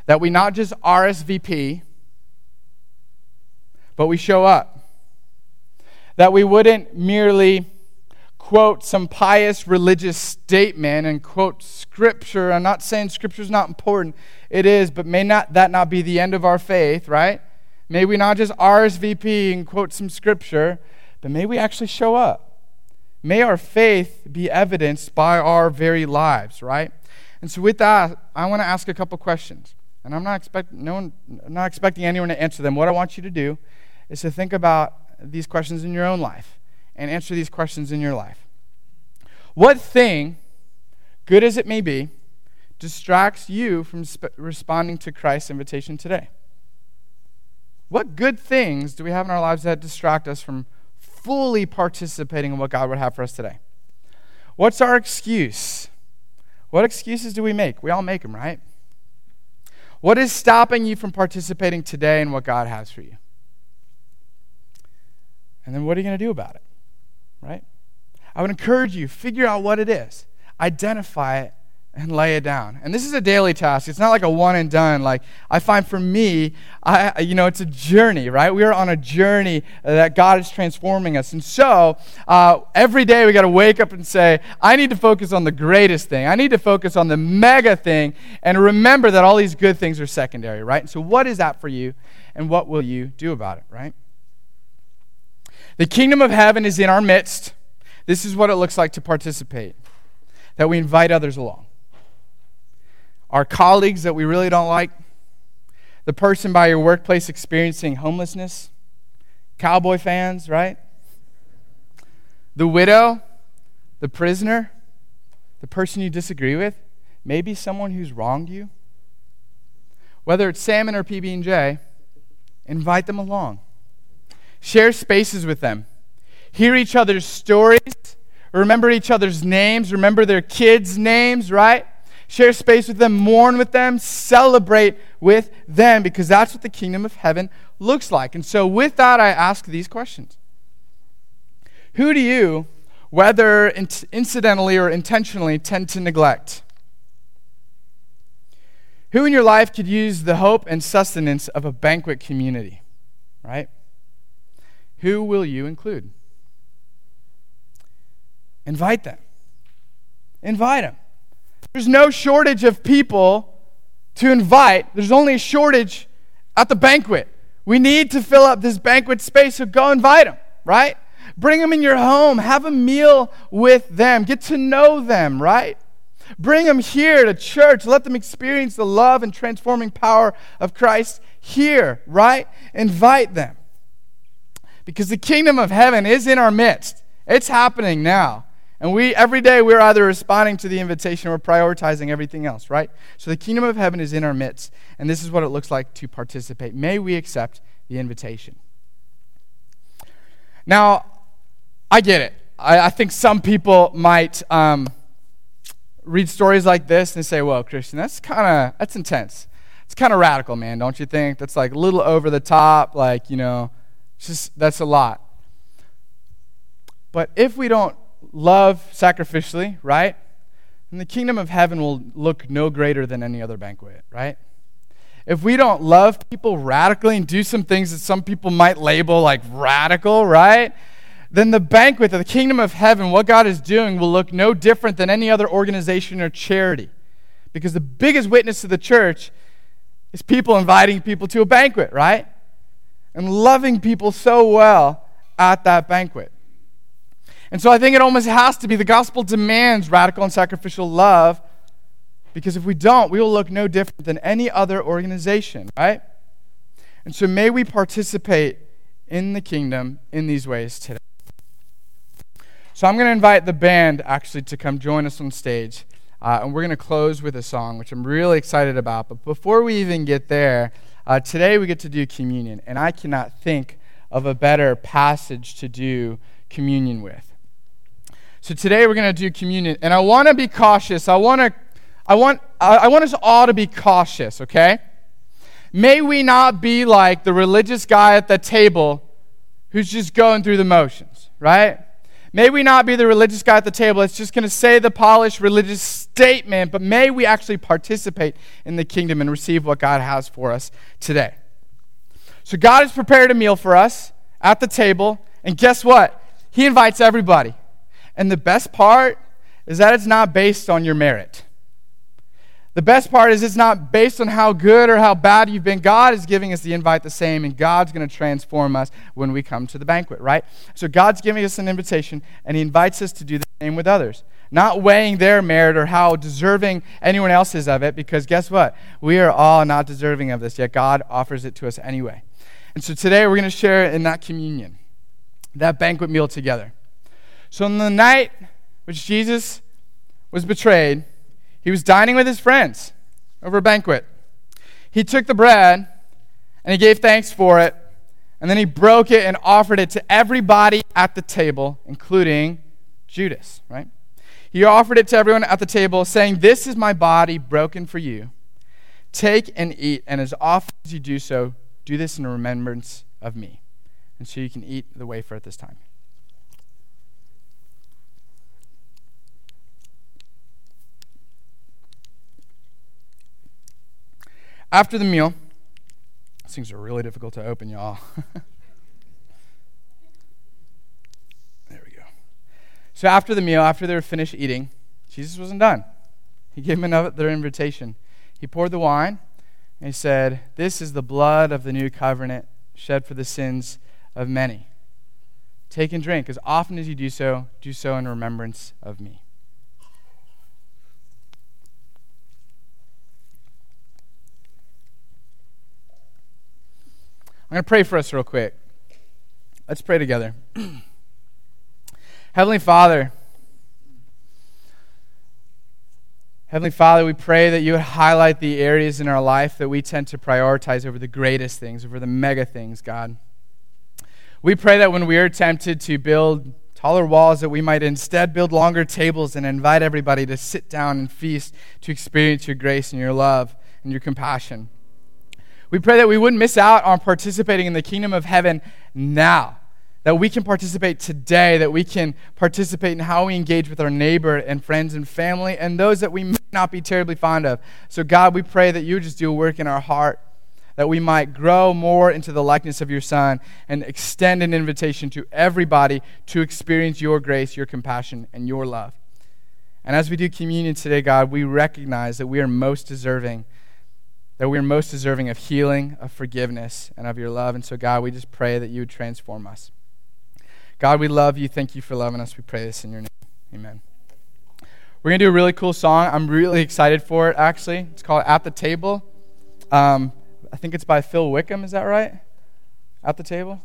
that we not just RSVP, but we show up. That we wouldn't merely quote some pious religious statement and quote scripture. I'm not saying scripture is not important. It is, but may not that not be the end of our faith, right? May we not just RSVP and quote some scripture, but may we actually show up. May our faith be evidenced by our very lives, right? And so with that, I want to ask a couple questions. And I'm not, expect, no one, not expecting anyone to answer them. What I want you to do is to think about these questions in your own life and answer these questions in your life. What thing good as it may be, distracts you from sp- responding to Christ's invitation today? What good things do we have in our lives that distract us from fully participating in what God would have for us today? What's our excuse? What excuses do we make? We all make them, right? What is stopping you from participating today in what God has for you? And then what are you going to do about it? Right? I would encourage you, figure out what it is, identify it, and lay it down. And this is a daily task. It's not like a one and done. Like I find for me, I you know, it's a journey, right? We are on a journey that God is transforming us. And so uh, every day we got to wake up and say, I need to focus on the greatest thing. I need to focus on the mega thing, and remember that all these good things are secondary, right? So what is that for you, and what will you do about it, right? The kingdom of heaven is in our midst. This is what it looks like to participate. That we invite others along our colleagues that we really don't like, the person by your workplace experiencing homelessness, cowboy fans, right? The widow, the prisoner, the person you disagree with, maybe someone who's wronged you. Whether it's salmon or PB&J, invite them along. Share spaces with them. Hear each other's stories. Remember each other's names. Remember their kids' names, right? Share space with them, mourn with them, celebrate with them, because that's what the kingdom of heaven looks like. And so, with that, I ask these questions Who do you, whether incidentally or intentionally, tend to neglect? Who in your life could use the hope and sustenance of a banquet community? Right? Who will you include? Invite them. Invite them. There's no shortage of people to invite, there's only a shortage at the banquet. We need to fill up this banquet space, so go invite them, right? Bring them in your home, have a meal with them, get to know them, right? Bring them here to church, let them experience the love and transforming power of Christ here, right? Invite them. Because the kingdom of heaven is in our midst. It's happening now. And we, every day, we're either responding to the invitation or prioritizing everything else, right? So the kingdom of heaven is in our midst, and this is what it looks like to participate. May we accept the invitation. Now, I get it. I, I think some people might um, read stories like this and say, well, Christian, that's kind of, that's intense. It's kind of radical, man, don't you think? That's like a little over the top, like, you know, just, that's a lot. But if we don't love sacrificially, right? And the kingdom of heaven will look no greater than any other banquet, right? If we don't love people radically and do some things that some people might label like radical, right? Then the banquet of the kingdom of heaven, what God is doing, will look no different than any other organization or charity. Because the biggest witness to the church is people inviting people to a banquet, right? And loving people so well at that banquet. And so I think it almost has to be the gospel demands radical and sacrificial love because if we don't, we will look no different than any other organization, right? And so may we participate in the kingdom in these ways today. So I'm going to invite the band actually to come join us on stage. Uh, and we're going to close with a song, which I'm really excited about. But before we even get there, uh, today we get to do communion. And I cannot think of a better passage to do communion with. So today we're going to do communion, and I want to be cautious. I want to, I want, I want us all to be cautious. Okay? May we not be like the religious guy at the table who's just going through the motions, right? May we not be the religious guy at the table that's just going to say the polished religious statement, but may we actually participate in the kingdom and receive what God has for us today. So, God has prepared a meal for us at the table, and guess what? He invites everybody. And the best part is that it's not based on your merit. The best part is it's not based on how good or how bad you've been. God is giving us the invite the same, and God's going to transform us when we come to the banquet, right? So God's giving us an invitation, and He invites us to do the same with others. Not weighing their merit or how deserving anyone else is of it, because guess what? We are all not deserving of this, yet God offers it to us anyway. And so today we're going to share in that communion, that banquet meal together. So, on the night which Jesus was betrayed, He was dining with his friends over a banquet. He took the bread and he gave thanks for it, and then he broke it and offered it to everybody at the table, including Judas, right? He offered it to everyone at the table, saying, This is my body broken for you. Take and eat, and as often as you do so, do this in remembrance of me. And so you can eat the wafer at this time. After the meal, these things are really difficult to open, y'all. there we go. So after the meal, after they were finished eating, Jesus wasn't done. He gave them another invitation. He poured the wine and he said, This is the blood of the new covenant shed for the sins of many. Take and drink. As often as you do so, do so in remembrance of me. I'm going to pray for us real quick. Let's pray together. Heavenly Father, Heavenly Father, we pray that you would highlight the areas in our life that we tend to prioritize over the greatest things, over the mega things, God. We pray that when we are tempted to build taller walls, that we might instead build longer tables and invite everybody to sit down and feast to experience your grace and your love and your compassion. We pray that we wouldn't miss out on participating in the kingdom of heaven now. That we can participate today, that we can participate in how we engage with our neighbor and friends and family and those that we may not be terribly fond of. So, God, we pray that you just do a work in our heart, that we might grow more into the likeness of your Son and extend an invitation to everybody to experience your grace, your compassion, and your love. And as we do communion today, God, we recognize that we are most deserving that we're most deserving of healing, of forgiveness, and of your love. And so, God, we just pray that you would transform us. God, we love you. Thank you for loving us. We pray this in your name. Amen. We're going to do a really cool song. I'm really excited for it, actually. It's called At the Table. Um, I think it's by Phil Wickham. Is that right? At the Table?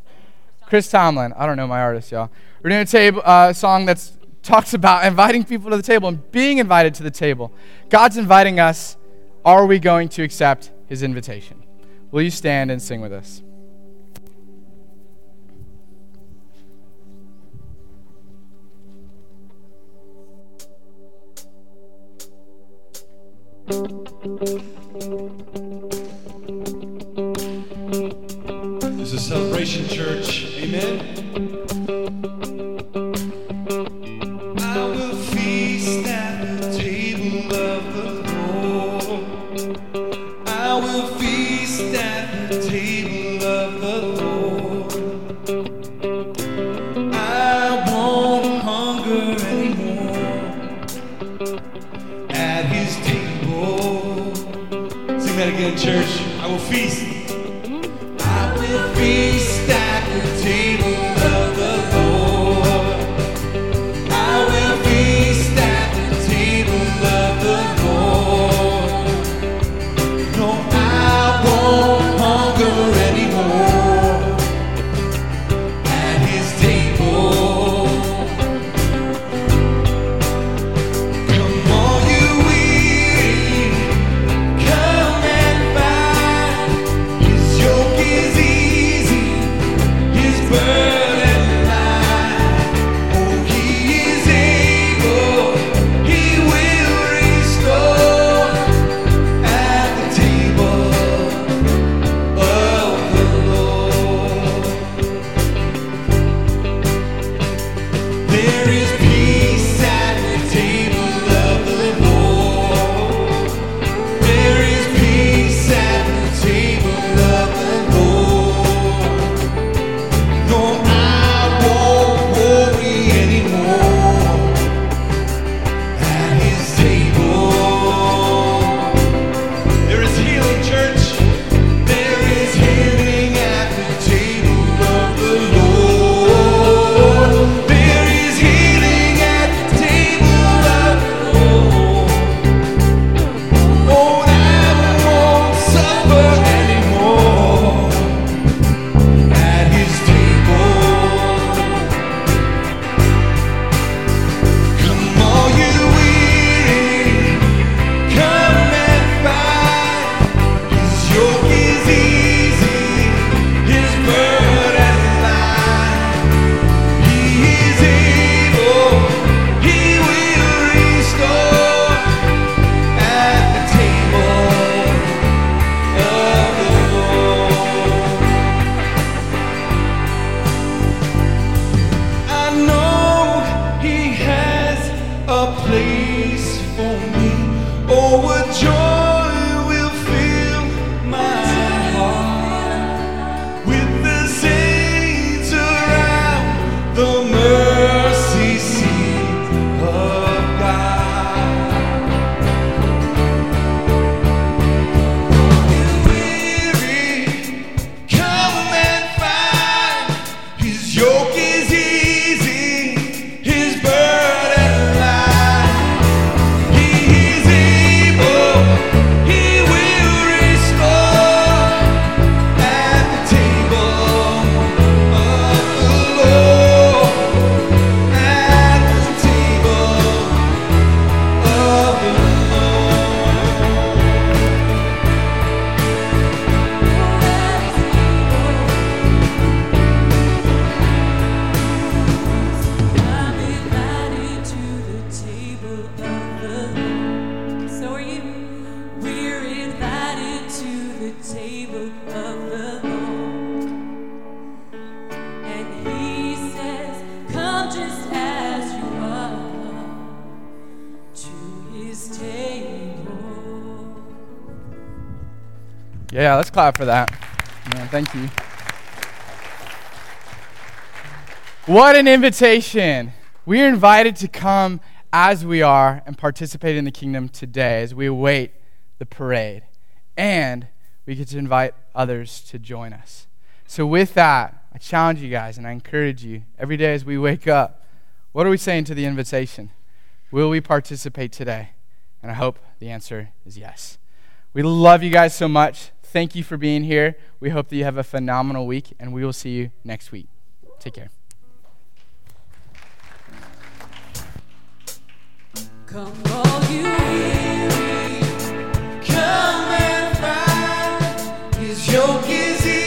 Chris Tomlin. I don't know my artist, y'all. We're doing a table, uh, song that talks about inviting people to the table and being invited to the table. God's inviting us are we going to accept his invitation? Will you stand and sing with us? This is Celebration Church. Amen. Church. Yeah, let's clap for that. Yeah, thank you. What an invitation. We are invited to come as we are and participate in the kingdom today as we await the parade. And we get to invite others to join us. So, with that, I challenge you guys and I encourage you every day as we wake up, what are we saying to the invitation? Will we participate today? And I hope the answer is yes. We love you guys so much thank you for being here. We hope that you have a phenomenal week, and we will see you next week. Take care. Come all you weary, come and find his yoke is easy.